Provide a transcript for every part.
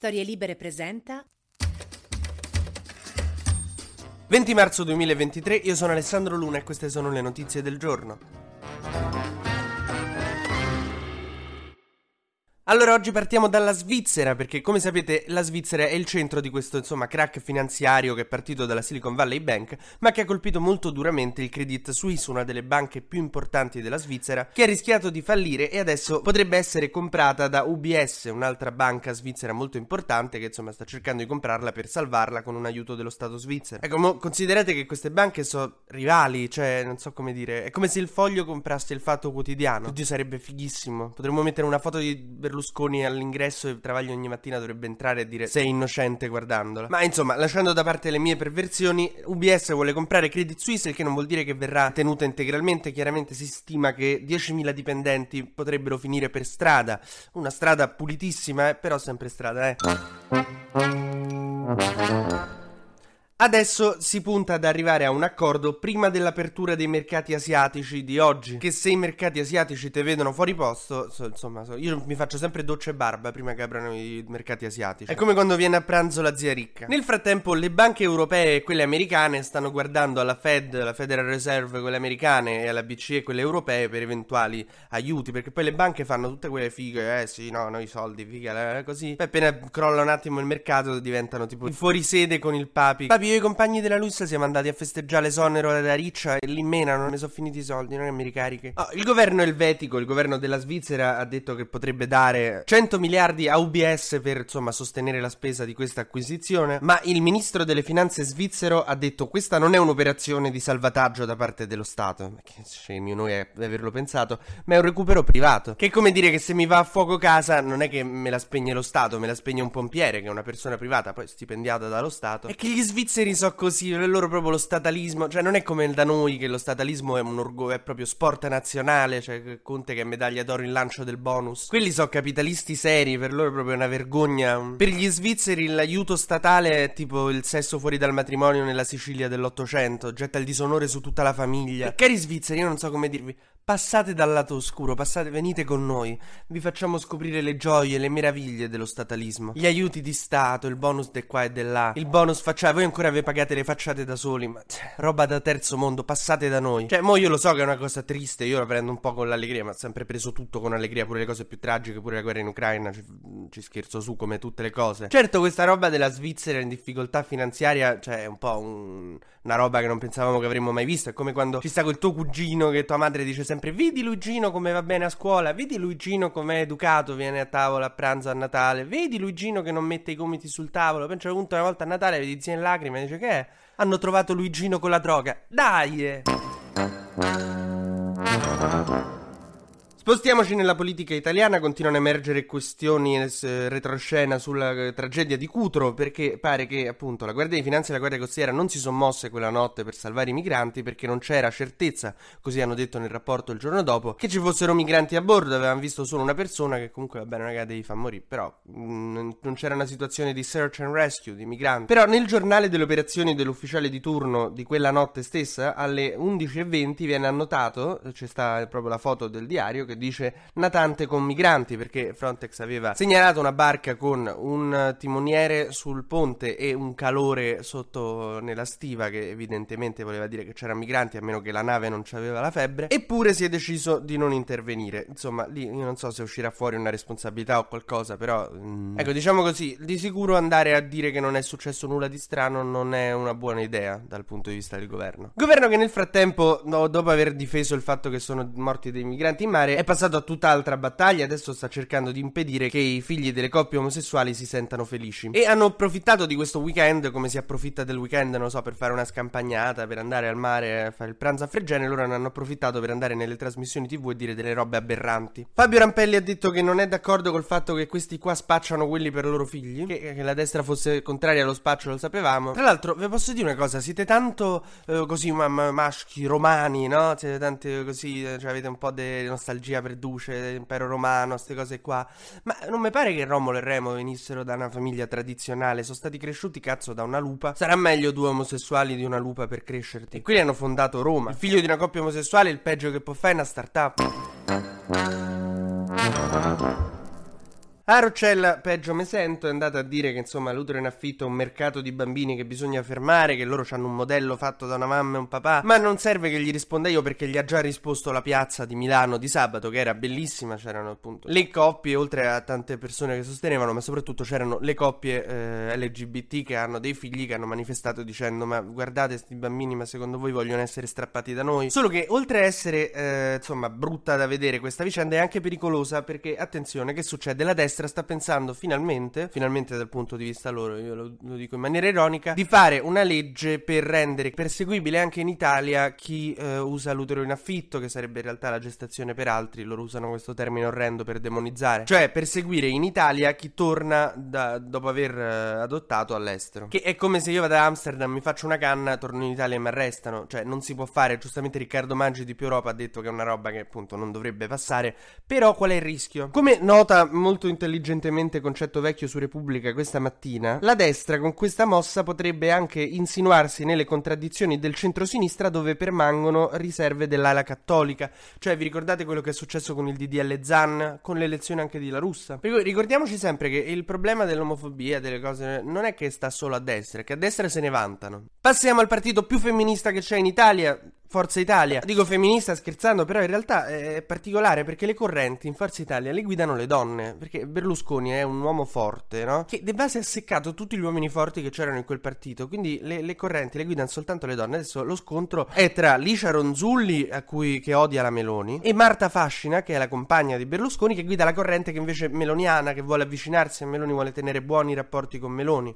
Storie Libere presenta 20 marzo 2023, io sono Alessandro Luna e queste sono le notizie del giorno. Allora oggi partiamo dalla Svizzera perché come sapete la Svizzera è il centro di questo insomma crack finanziario che è partito dalla Silicon Valley Bank ma che ha colpito molto duramente il Credit Suisse, una delle banche più importanti della Svizzera, che ha rischiato di fallire e adesso potrebbe essere comprata da UBS, un'altra banca svizzera molto importante che insomma sta cercando di comprarla per salvarla con un aiuto dello Stato svizzero. Ecco, mo, considerate che queste banche sono rivali, cioè non so come dire, è come se il foglio comprasse il fatto quotidiano. Oddio sarebbe fighissimo. Potremmo mettere una foto di Berlusconi Berlusconi all'ingresso e Travaglio ogni mattina dovrebbe entrare e dire sei innocente guardandola. Ma insomma, lasciando da parte le mie perversioni, UBS vuole comprare Credit Suisse, il che non vuol dire che verrà tenuta integralmente. Chiaramente si stima che 10.000 dipendenti potrebbero finire per strada. Una strada pulitissima, eh, però sempre strada, eh. Adesso si punta ad arrivare a un accordo prima dell'apertura dei mercati asiatici di oggi. Che se i mercati asiatici te vedono fuori posto, so, insomma, so, io mi faccio sempre doccia e barba prima che aprano i mercati asiatici. È come quando viene a pranzo la zia ricca. Nel frattempo, le banche europee e quelle americane stanno guardando alla Fed, la Federal Reserve, quelle americane, e alla BCE, quelle europee, per eventuali aiuti. Perché poi le banche fanno tutte quelle fighe, eh sì, no, no, i soldi, figa, eh, così. Poi appena crolla un attimo il mercato, diventano tipo fuori sede con il papi. Papi, io e i compagni della Lussa siamo andati a festeggiare l'esonero da Riccia e lì menano, ne sono finiti i soldi, non è che mi ricarichi. Oh, il governo elvetico, il governo della Svizzera ha detto che potrebbe dare 100 miliardi a UBS per insomma sostenere la spesa di questa acquisizione, ma il ministro delle finanze svizzero ha detto questa non è un'operazione di salvataggio da parte dello Stato, che scemi noi è averlo pensato, ma è un recupero privato, che è come dire che se mi va a fuoco casa non è che me la spegne lo Stato, me la spegne un pompiere che è una persona privata, poi stipendiata dallo Stato, è che gli svizzeri svizzeri so così, è loro proprio lo statalismo, cioè non è come da noi che lo statalismo è un orgoglio, è proprio sport nazionale, cioè Conte che è medaglia d'oro in lancio del bonus. Quelli sono capitalisti seri, per loro è proprio una vergogna. Per gli svizzeri l'aiuto statale è tipo il sesso fuori dal matrimonio nella Sicilia dell'Ottocento, getta il disonore su tutta la famiglia. E cari svizzeri, io non so come dirvi, Passate dal lato oscuro, passate, venite con noi. Vi facciamo scoprire le gioie, le meraviglie dello statalismo. Gli aiuti di Stato, il bonus di qua e di là. Il bonus facciate, voi ancora vi pagate le facciate da soli, ma cioè, roba da terzo mondo, passate da noi. Cioè, mo io lo so che è una cosa triste, io la prendo un po' con l'allegria, ma ho sempre preso tutto con allegria, pure le cose più tragiche, pure la guerra in Ucraina, ci, ci scherzo su come tutte le cose. Certo, questa roba della Svizzera in difficoltà finanziaria, cioè, è un po' un, una roba che non pensavamo che avremmo mai visto. È come quando ci sta quel tuo cugino che tua madre dice sempre vedi Luigino come va bene a scuola, vedi Luigino come è educato, viene a tavola a pranzo a Natale, vedi Luigino che non mette i gomiti sul tavolo, poi a una volta a Natale vedi zia in lacrime e dice che è? Hanno trovato Luigino con la droga. Dai! Spostiamoci nella politica italiana, continuano a emergere questioni eh, retroscena sulla eh, tragedia di Cutro perché pare che appunto la Guardia di Finanza e la Guardia Costiera non si sono mosse quella notte per salvare i migranti perché non c'era certezza, così hanno detto nel rapporto il giorno dopo, che ci fossero migranti a bordo, avevano visto solo una persona che comunque va bene, raga, devi far morire, però mh, mm, non c'era una situazione di search and rescue di migranti. Però nel giornale delle operazioni dell'ufficiale di turno di quella notte stessa, alle 11.20 viene annotato, c'è sta proprio la foto del diario, che dice natante con migranti perché Frontex aveva segnalato una barca con un timoniere sul ponte e un calore sotto nella stiva che evidentemente voleva dire che c'erano migranti a meno che la nave non aveva la febbre. Eppure si è deciso di non intervenire. Insomma lì io non so se uscirà fuori una responsabilità o qualcosa però mm, ecco diciamo così di sicuro andare a dire che non è successo nulla di strano non è una buona idea dal punto di vista del governo. Governo che nel frattempo no, dopo aver difeso il fatto che sono morti dei migranti in mare è passato a tutt'altra battaglia, adesso sta cercando di impedire che i figli delle coppie omosessuali si sentano felici. E hanno approfittato di questo weekend, come si approfitta del weekend, non so, per fare una scampagnata, per andare al mare a fare il pranzo a Fregene, loro hanno approfittato per andare nelle trasmissioni tv e dire delle robe aberranti. Fabio Rampelli ha detto che non è d'accordo col fatto che questi qua spacciano quelli per i loro figli, che, che la destra fosse contraria allo spaccio lo sapevamo. Tra l'altro, vi posso dire una cosa, siete tanto eh, così ma- ma- maschi romani, no? Siete tanti così, cioè avete un po' di nostalgia nostalgia per Duce, impero romano, queste cose qua. Ma non mi pare che Romolo e Remo venissero da una famiglia tradizionale, sono stati cresciuti cazzo da una lupa. Sarà meglio due omosessuali di una lupa per crescerti. E quelli hanno fondato Roma. Il figlio di una coppia omosessuale, il peggio che può fare è una startup. A Roccella, peggio me sento, è andata a dire che insomma l'utero in affitto è un mercato di bambini che bisogna fermare, che loro hanno un modello fatto da una mamma e un papà, ma non serve che gli risponda io perché gli ha già risposto la piazza di Milano di sabato, che era bellissima, c'erano appunto le coppie, oltre a tante persone che sostenevano, ma soprattutto c'erano le coppie eh, LGBT che hanno dei figli che hanno manifestato dicendo ma guardate questi bambini, ma secondo voi vogliono essere strappati da noi? Solo che oltre a essere eh, insomma brutta da vedere questa vicenda è anche pericolosa perché attenzione che succede? La destra sta pensando finalmente, finalmente dal punto di vista loro, io lo, lo dico in maniera ironica, di fare una legge per rendere perseguibile anche in Italia chi eh, usa l'utero in affitto, che sarebbe in realtà la gestazione per altri, loro usano questo termine orrendo per demonizzare, cioè perseguire in Italia chi torna da, dopo aver eh, adottato all'estero. Che è come se io vado ad Amsterdam, mi faccio una canna, torno in Italia e mi arrestano, cioè non si può fare, giustamente Riccardo Maggi di Più Europa ha detto che è una roba che appunto non dovrebbe passare, però qual è il rischio? Come nota molto intelligentemente concetto vecchio su Repubblica questa mattina, la destra con questa mossa potrebbe anche insinuarsi nelle contraddizioni del centro-sinistra dove permangono riserve dell'ala cattolica. Cioè, vi ricordate quello che è successo con il DDL Zan, con l'elezione anche di La Russa? Ricordiamoci sempre che il problema dell'omofobia, delle cose, non è che sta solo a destra, è che a destra se ne vantano. Passiamo al partito più femminista che c'è in Italia, Forza Italia. Dico femminista scherzando, però in realtà è particolare perché le correnti in Forza Italia le guidano le donne. Perché Berlusconi è un uomo forte, no? Che de base ha seccato tutti gli uomini forti che c'erano in quel partito. Quindi le, le, correnti le guidano soltanto le donne. Adesso lo scontro è tra Licia Ronzulli, a cui, che odia la Meloni, e Marta Fascina, che è la compagna di Berlusconi, che guida la corrente che invece è meloniana, che vuole avvicinarsi a Meloni, vuole tenere buoni rapporti con Meloni.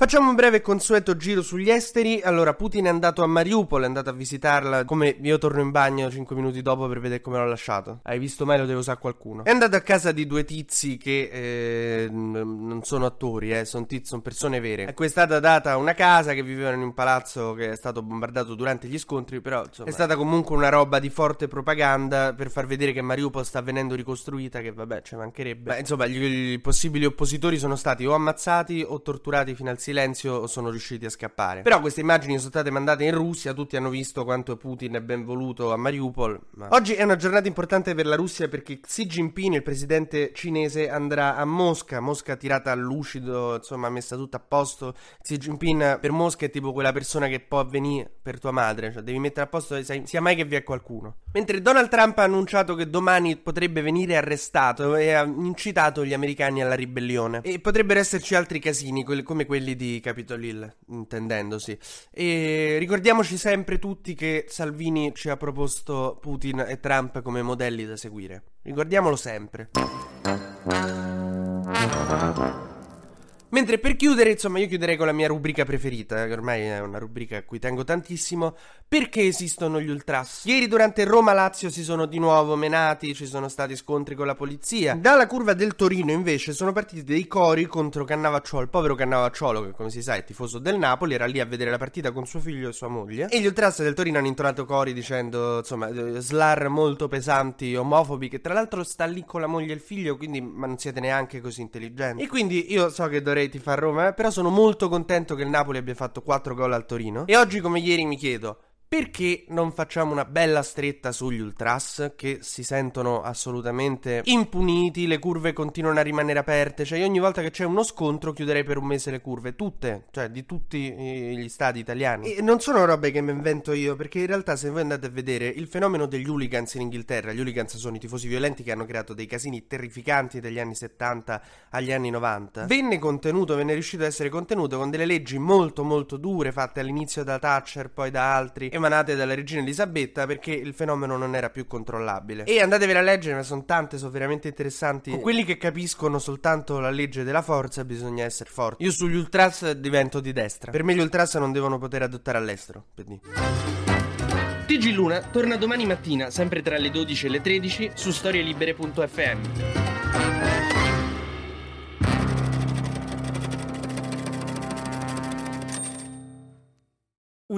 Facciamo un breve consueto giro sugli esteri. Allora, Putin è andato a Mariupol, è andato a visitarla. Come io torno in bagno 5 minuti dopo per vedere come l'ho lasciato. Hai visto mai? Lo devo usare qualcuno. È andato a casa di due tizi che eh, non sono attori, eh, sono tizi, sono persone vere. A cui è stata data una casa che vivevano in un palazzo che è stato bombardato durante gli scontri. Però insomma, è stata comunque una roba di forte propaganda per far vedere che Mariupol sta venendo ricostruita. Che vabbè, ci mancherebbe. Beh, insomma, gli possibili oppositori sono stati o ammazzati o torturati fino al silenzio sono riusciti a scappare. Però queste immagini sono state mandate in Russia, tutti hanno visto quanto Putin è ben voluto a Mariupol. Ma... Oggi è una giornata importante per la Russia perché Xi Jinping, il presidente cinese, andrà a Mosca. Mosca tirata a lucido, insomma, messa tutta a posto. Xi Jinping per Mosca è tipo quella persona che può venire per tua madre, cioè devi mettere a posto sia mai che vi è qualcuno. Mentre Donald Trump ha annunciato che domani potrebbe venire arrestato e ha incitato gli americani alla ribellione. E potrebbero esserci altri casini, come quelli di Capitol Hill, intendendosi. E ricordiamoci sempre tutti che Salvini ci ha proposto Putin e Trump come modelli da seguire. Ricordiamolo sempre. Mentre per chiudere, insomma, io chiuderei con la mia rubrica preferita, che ormai è una rubrica a cui tengo tantissimo. Perché esistono gli ultras? Ieri durante Roma-Lazio si sono di nuovo menati, ci sono stati scontri con la polizia. Dalla curva del Torino, invece, sono partiti dei cori contro Cannavacciolo, il povero Cannavacciolo, che come si sa è tifoso del Napoli, era lì a vedere la partita con suo figlio e sua moglie. E gli ultras del Torino hanno intonato cori dicendo, insomma, eh, slar molto pesanti, omofobi, che tra l'altro sta lì con la moglie e il figlio, quindi ma non siete neanche così intelligenti. E quindi io so che dovrei vorrei tifare Roma, eh, però sono molto contento che il Napoli abbia fatto 4 gol al Torino. E oggi come ieri mi chiedo, perché non facciamo una bella stretta sugli ultras che si sentono assolutamente impuniti, le curve continuano a rimanere aperte, cioè io ogni volta che c'è uno scontro chiuderei per un mese le curve, tutte, cioè di tutti gli stadi italiani. E non sono robe che mi invento io, perché in realtà se voi andate a vedere il fenomeno degli hooligans in Inghilterra, gli hooligans sono i tifosi violenti che hanno creato dei casini terrificanti dagli anni 70 agli anni 90, venne contenuto, venne riuscito ad essere contenuto con delle leggi molto molto dure fatte all'inizio da Thatcher, poi da altri emanate dalla regina Elisabetta perché il fenomeno non era più controllabile. E andatevele a leggere, ne sono tante, sono veramente interessanti. Con quelli che capiscono soltanto la legge della forza bisogna essere forti. Io sugli ultras divento di destra. Per me gli ultras non devono poter adottare all'estero. PD. TG Luna torna domani mattina, sempre tra le 12 e le 13, su storielibere.fm.